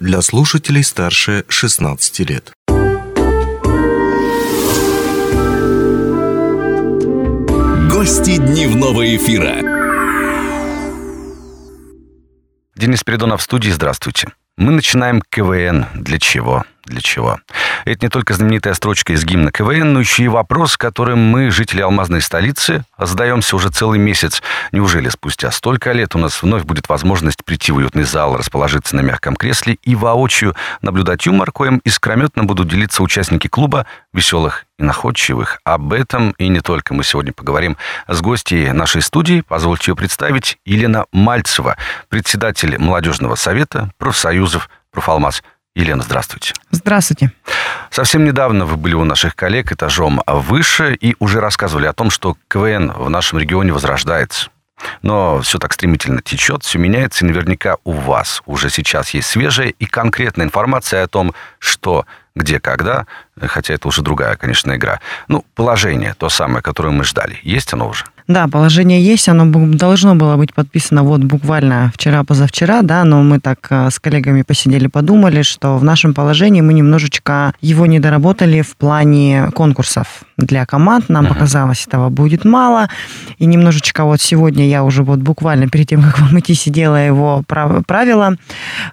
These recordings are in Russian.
для слушателей старше 16 лет. Гости дневного эфира. Денис Передонов в студии. Здравствуйте. Мы начинаем КВН. Для чего? Для чего? Это не только знаменитая строчка из гимна КВН, но еще и вопрос, которым мы, жители алмазной столицы, задаемся уже целый месяц. Неужели спустя столько лет у нас вновь будет возможность прийти в уютный зал, расположиться на мягком кресле и воочию наблюдать юмор, коим искрометно будут делиться участники клуба веселых и находчивых. Об этом и не только мы сегодня поговорим с гостьей нашей студии. Позвольте ее представить. Елена Мальцева, председатель молодежного совета профсоюзов «Профалмаз». Елена, здравствуйте. Здравствуйте. Совсем недавно вы были у наших коллег этажом выше и уже рассказывали о том, что КВН в нашем регионе возрождается. Но все так стремительно течет, все меняется, и наверняка у вас уже сейчас есть свежая и конкретная информация о том, что, где, когда, хотя это уже другая, конечно, игра. Ну, положение, то самое, которое мы ждали. Есть оно уже? Да, положение есть, оно должно было быть подписано вот буквально вчера-позавчера, да, но мы так э, с коллегами посидели, подумали, что в нашем положении мы немножечко его не доработали в плане конкурсов для команд. Нам uh-huh. показалось, этого будет мало. И немножечко вот сегодня я уже вот буквально перед тем, как вам идти, сидела его правила,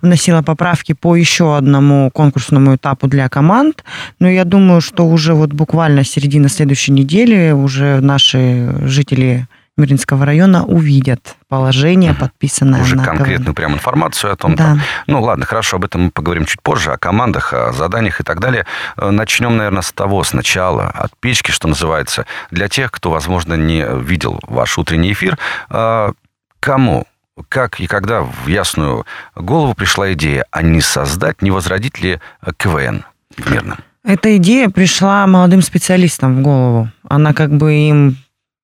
вносила поправки по еще одному конкурсному этапу для команд. Но я думаю, что уже вот буквально середина следующей недели уже наши жители Миринского района увидят положение, подписанное Уже на конкретную прям информацию о том. Да. Там. Ну ладно, хорошо, об этом мы поговорим чуть позже, о командах, о заданиях и так далее. Э, начнем, наверное, с того сначала, от печки, что называется. Для тех, кто, возможно, не видел ваш утренний эфир, э, кому как и когда в ясную голову пришла идея, а не создать, не возродить ли КВН в Мирном? Эта идея пришла молодым специалистам в голову. Она как бы им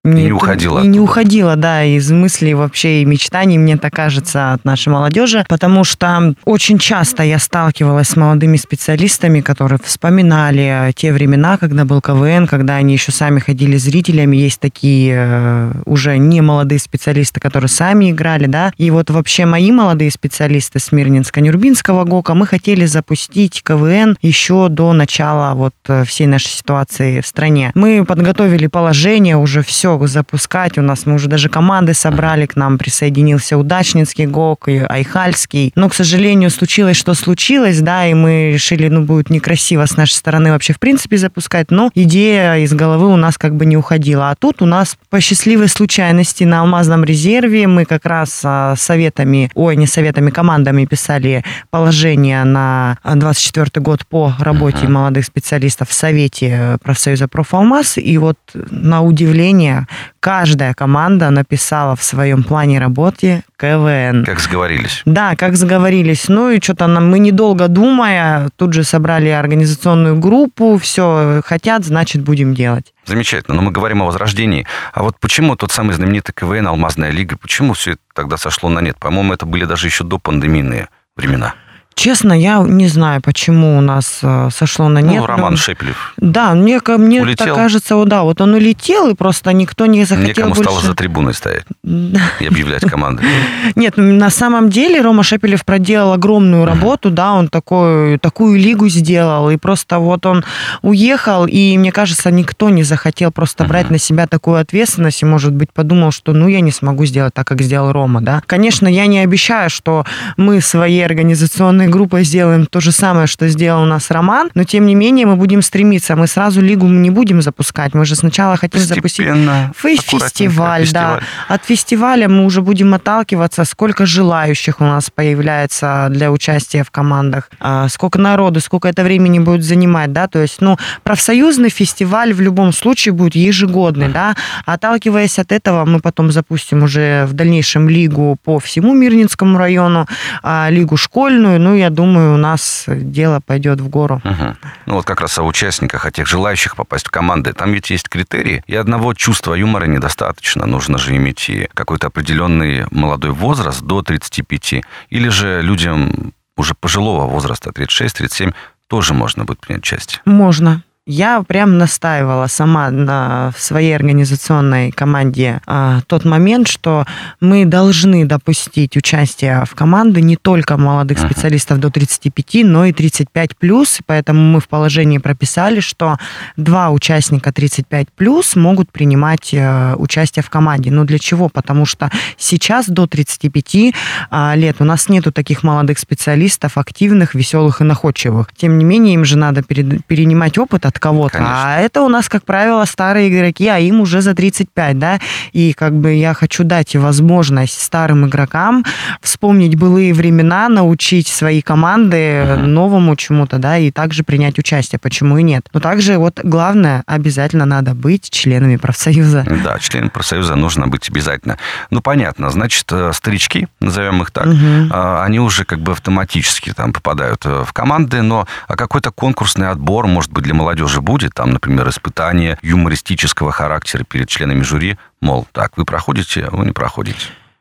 не, не уходила. И не уходила, да, из мыслей вообще и мечтаний, мне так кажется, от нашей молодежи, потому что очень часто я сталкивалась с молодыми специалистами, которые вспоминали те времена, когда был КВН, когда они еще сами ходили зрителями, есть такие э, уже не молодые специалисты, которые сами играли, да, и вот вообще мои молодые специалисты с Мирнинска-Нюрбинского ГОКа, мы хотели запустить КВН еще до начала вот э, всей нашей ситуации в стране. Мы подготовили положение, уже все запускать. У нас мы уже даже команды собрали, к нам присоединился Удачницкий ГОК и Айхальский. Но, к сожалению, случилось, что случилось, да, и мы решили, ну, будет некрасиво с нашей стороны вообще в принципе запускать, но идея из головы у нас как бы не уходила. А тут у нас по счастливой случайности на Алмазном резерве мы как раз а, советами, ой, не советами, командами писали положение на 24 год по работе молодых специалистов в Совете профсоюза Профалмаз, и вот на удивление каждая команда написала в своем плане работы КВН. Как сговорились. Да, как сговорились. Ну и что-то нам, мы недолго думая, тут же собрали организационную группу, все хотят, значит, будем делать. Замечательно, но мы говорим о возрождении. А вот почему тот самый знаменитый КВН, Алмазная лига, почему все это тогда сошло на нет? По-моему, это были даже еще до пандемийные времена. Честно, я не знаю, почему у нас э, сошло на нет. Ну, Роман Шепелев. Да, мне, мне улетел. так кажется, да, вот он улетел, и просто никто не захотел Некому больше... стало за трибуной стоять и объявлять команды. Нет, на самом деле Рома Шепелев проделал огромную работу, да, он такой, такую лигу сделал, и просто вот он уехал, и мне кажется, никто не захотел просто брать на себя такую ответственность, и, может быть, подумал, что ну я не смогу сделать так, как сделал Рома, да. Конечно, я не обещаю, что мы своей организационной инициативной группой сделаем то же самое, что сделал у нас Роман, но тем не менее мы будем стремиться. Мы сразу лигу не будем запускать. Мы же сначала хотим запустить фестиваль, да. От фестиваля мы уже будем отталкиваться, сколько желающих у нас появляется для участия в командах, а, сколько народу, сколько это времени будет занимать, да, то есть, ну, профсоюзный фестиваль в любом случае будет ежегодный, да, отталкиваясь от этого, мы потом запустим уже в дальнейшем лигу по всему Мирнинскому району, а, лигу школьную, ну, я думаю, у нас дело пойдет в гору. Угу. Ну, вот как раз о участниках, о тех желающих попасть в команды. Там ведь есть критерии, и одного чувства юмора недостаточно. Нужно же иметь и какой-то определенный молодой возраст до 35. Или же людям уже пожилого возраста, 36-37, тоже можно будет принять участие? Можно. Я прям настаивала сама на в своей организационной команде а, тот момент, что мы должны допустить участие в команды не только молодых uh-huh. специалистов до 35, но и 35 плюс. Поэтому мы в положении прописали, что два участника 35 плюс могут принимать а, участие в команде. Ну для чего? Потому что сейчас до 35 а, лет у нас нету таких молодых специалистов, активных, веселых и находчивых. Тем не менее, им же надо перед, перенимать опыт от кого-то. Конечно. А это у нас, как правило, старые игроки, а им уже за 35, да. И как бы я хочу дать возможность старым игрокам вспомнить былые времена, научить свои команды угу. новому чему-то, да, и также принять участие. Почему и нет? Но также вот главное, обязательно надо быть членами профсоюза. Да, членами профсоюза нужно быть обязательно. Ну, понятно, значит, э, старички, назовем их так, а, они уже как бы автоматически там попадают э, в команды, но а какой-то конкурсный отбор, может быть, для молодежи будет, там, например, испытание юмористического характера перед членами жюри, мол, так, вы проходите, а вы не проходите.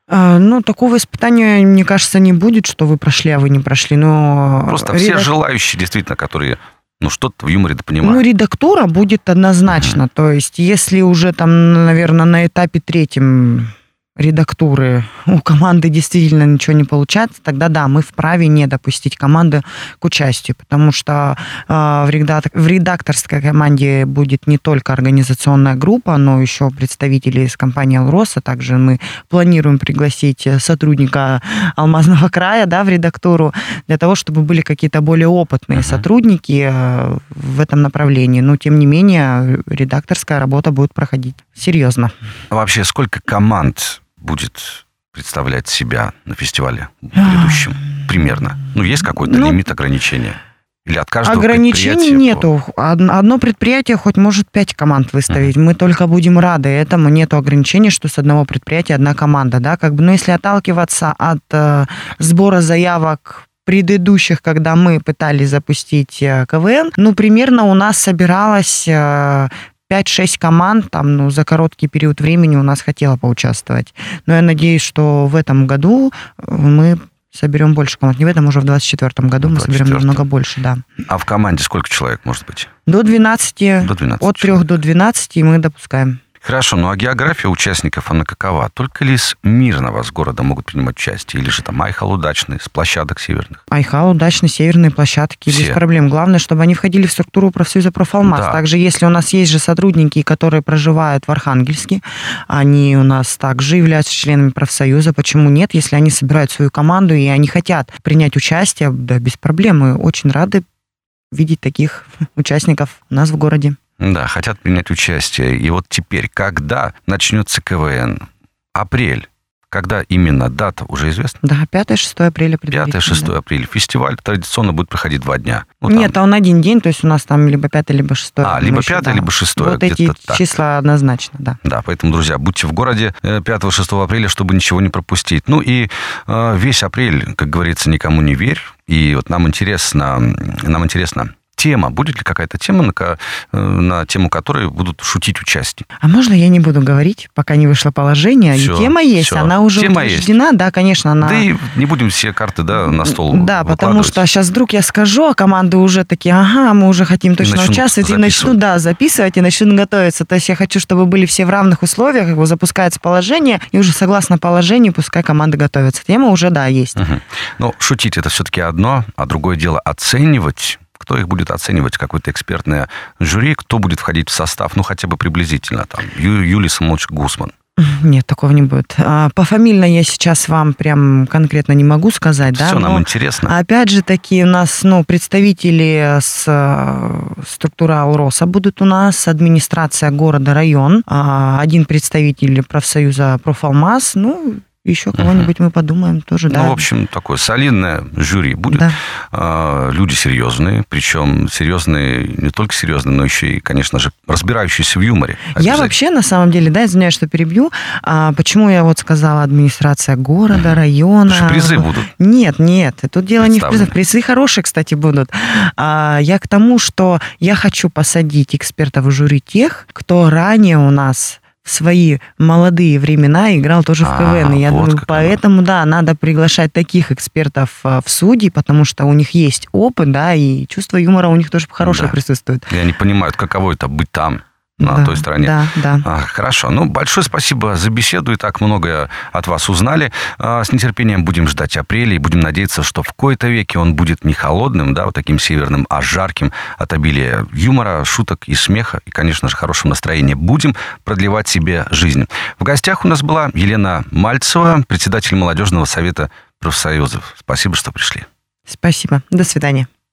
А, Ну, такого испытания, мне кажется, не будет, что вы прошли, а вы не прошли. Но Просто все редак- желающие, действительно, которые, ну, что-то в юморе-то Ну, понимают. редактура будет однозначно. То есть, если уже там, наверное, на этапе третьем редактуры у команды действительно ничего не получается, тогда да, мы вправе не допустить команды к участию, потому что э, в, редак- в редакторской команде будет не только организационная группа, но еще представители из компании «Алроса». Также мы планируем пригласить сотрудника «Алмазного края» да, в редактуру для того, чтобы были какие-то более опытные Мгм. сотрудники э, в этом направлении. Но, тем не менее, редакторская работа будет проходить серьезно. А вообще, сколько команд будет представлять себя на фестивале грядущем? Примерно. Ну, есть какой-то Ну, лимит ограничения? Или от каждого Ограничений нету. Од- Одно предприятие хоть может пять команд выставить. Мы только будем рады этому. Нету ограничений, что с одного предприятия одна команда. Да? Как бы, но если отталкиваться от э, сбора заявок предыдущих, когда мы пытались запустить э, КВН, ну, примерно у нас собиралось э, 5-6 команд, там, ну, за короткий период времени у нас хотела поучаствовать. Но я надеюсь, что в этом году э, мы соберем больше команд. Не в этом, уже в 2024 году мы соберем 24-м. намного больше, да. А в команде сколько человек может быть? До 12, До 12 от 3 человек. до 12 мы допускаем. Хорошо, ну а география участников, она какова? Только ли из Мирного, с города могут принимать участие? Или же там Айхал удачный, с площадок северных? Айхал, удачно, северные площадки, без Все. проблем. Главное, чтобы они входили в структуру профсоюза профалмаз. Да. Также, если у нас есть же сотрудники, которые проживают в Архангельске, они у нас также являются членами профсоюза. Почему нет, если они собирают свою команду и они хотят принять участие, да, без проблем. Мы очень рады видеть таких участников у нас в городе. Да, хотят принять участие. И вот теперь, когда начнется КВН? Апрель. Когда именно дата уже известна? Да, 5-6 апреля предварительно. 5-6 апреля. Фестиваль традиционно будет проходить два дня. Ну, там- Нет, а он один день, то есть у нас там либо 5, либо 6. А, либо 5, либо 6, Вот эти так. числа однозначно, да. Да, поэтому, друзья, будьте в городе э, 5-6 апреля, чтобы ничего не пропустить. Ну и э, весь апрель, как говорится, никому не верь. И вот нам интересно, нам интересно, тема, будет ли какая-то тема, на, э, на тему которой будут шутить участники? А можно я не буду говорить, пока не вышло положение? Всё, и тема есть, всё. она уже Тема утверждена, да, конечно, она... Да и не будем все карты да, на стол Да, потому что сейчас вдруг я скажу, а команды уже такие, ага, мы уже хотим точно Начнут участвовать, и начнут, да, записывать, и начнут готовиться. То есть я хочу, чтобы были все в равных условиях, его запускается положение, и уже согласно положению пускай команды готовятся. Тема уже, да, есть. Мгм. Но шутить это все-таки одно, а другое дело оценивать. Кто их будет оценивать? Какое-то экспертное жюри? Кто будет входить в состав? Ну, хотя бы приблизительно. Там, Ю- Юлия Самолович Гусман. Нет, такого не будет. А, Пофамильно я сейчас вам прям конкретно не могу сказать, да, Все нам но- интересно. Опять же таки у нас ну, представители с структуры Алроса будут у нас, администрация города, район, а, один представитель профсоюза Профалмаз, ну, еще кого-нибудь мы подумаем тоже, да. Ну, в общем, такое солидное жюри будет. Да. А, Люди серьезные, причем серьезные, не только серьезные, но еще и, конечно же, разбирающиеся в юморе. Я вообще, на самом деле, да, извиняюсь, что перебью, а, почему я вот сказала администрация города, района. Потому что призы будут. Нет, нет, тут дело не в призах. Призы хорошие, кстати, будут. А, я к тому, что я хочу посадить экспертов в жюри тех, кто ранее у нас в свои молодые времена играл тоже в А, КВН. И я вот думаю, поэтому, да, надо приглашать таких экспертов а, в судьи, потому что у них есть опыт, да, и чувство юмора у них тоже хорошее Да. присутствует. И они понимают, каково это быть там, на Да, той стороне. Да, да. А, хорошо. Ну, большое спасибо за беседу. И так многое от вас узнали. А, с нетерпением будем ждать апреля и будем надеяться, что в кои-то веке он будет не холодным, да, вот таким северным, а жарким от обилия юмора, шуток и смеха. И, конечно же, хорошего настроения. Будем продлевать себе жизнь. В гостях у нас была Елена Мальцева, председатель молодежного совета профсоюзов. Спасибо, что пришли. Спасибо. До свидания.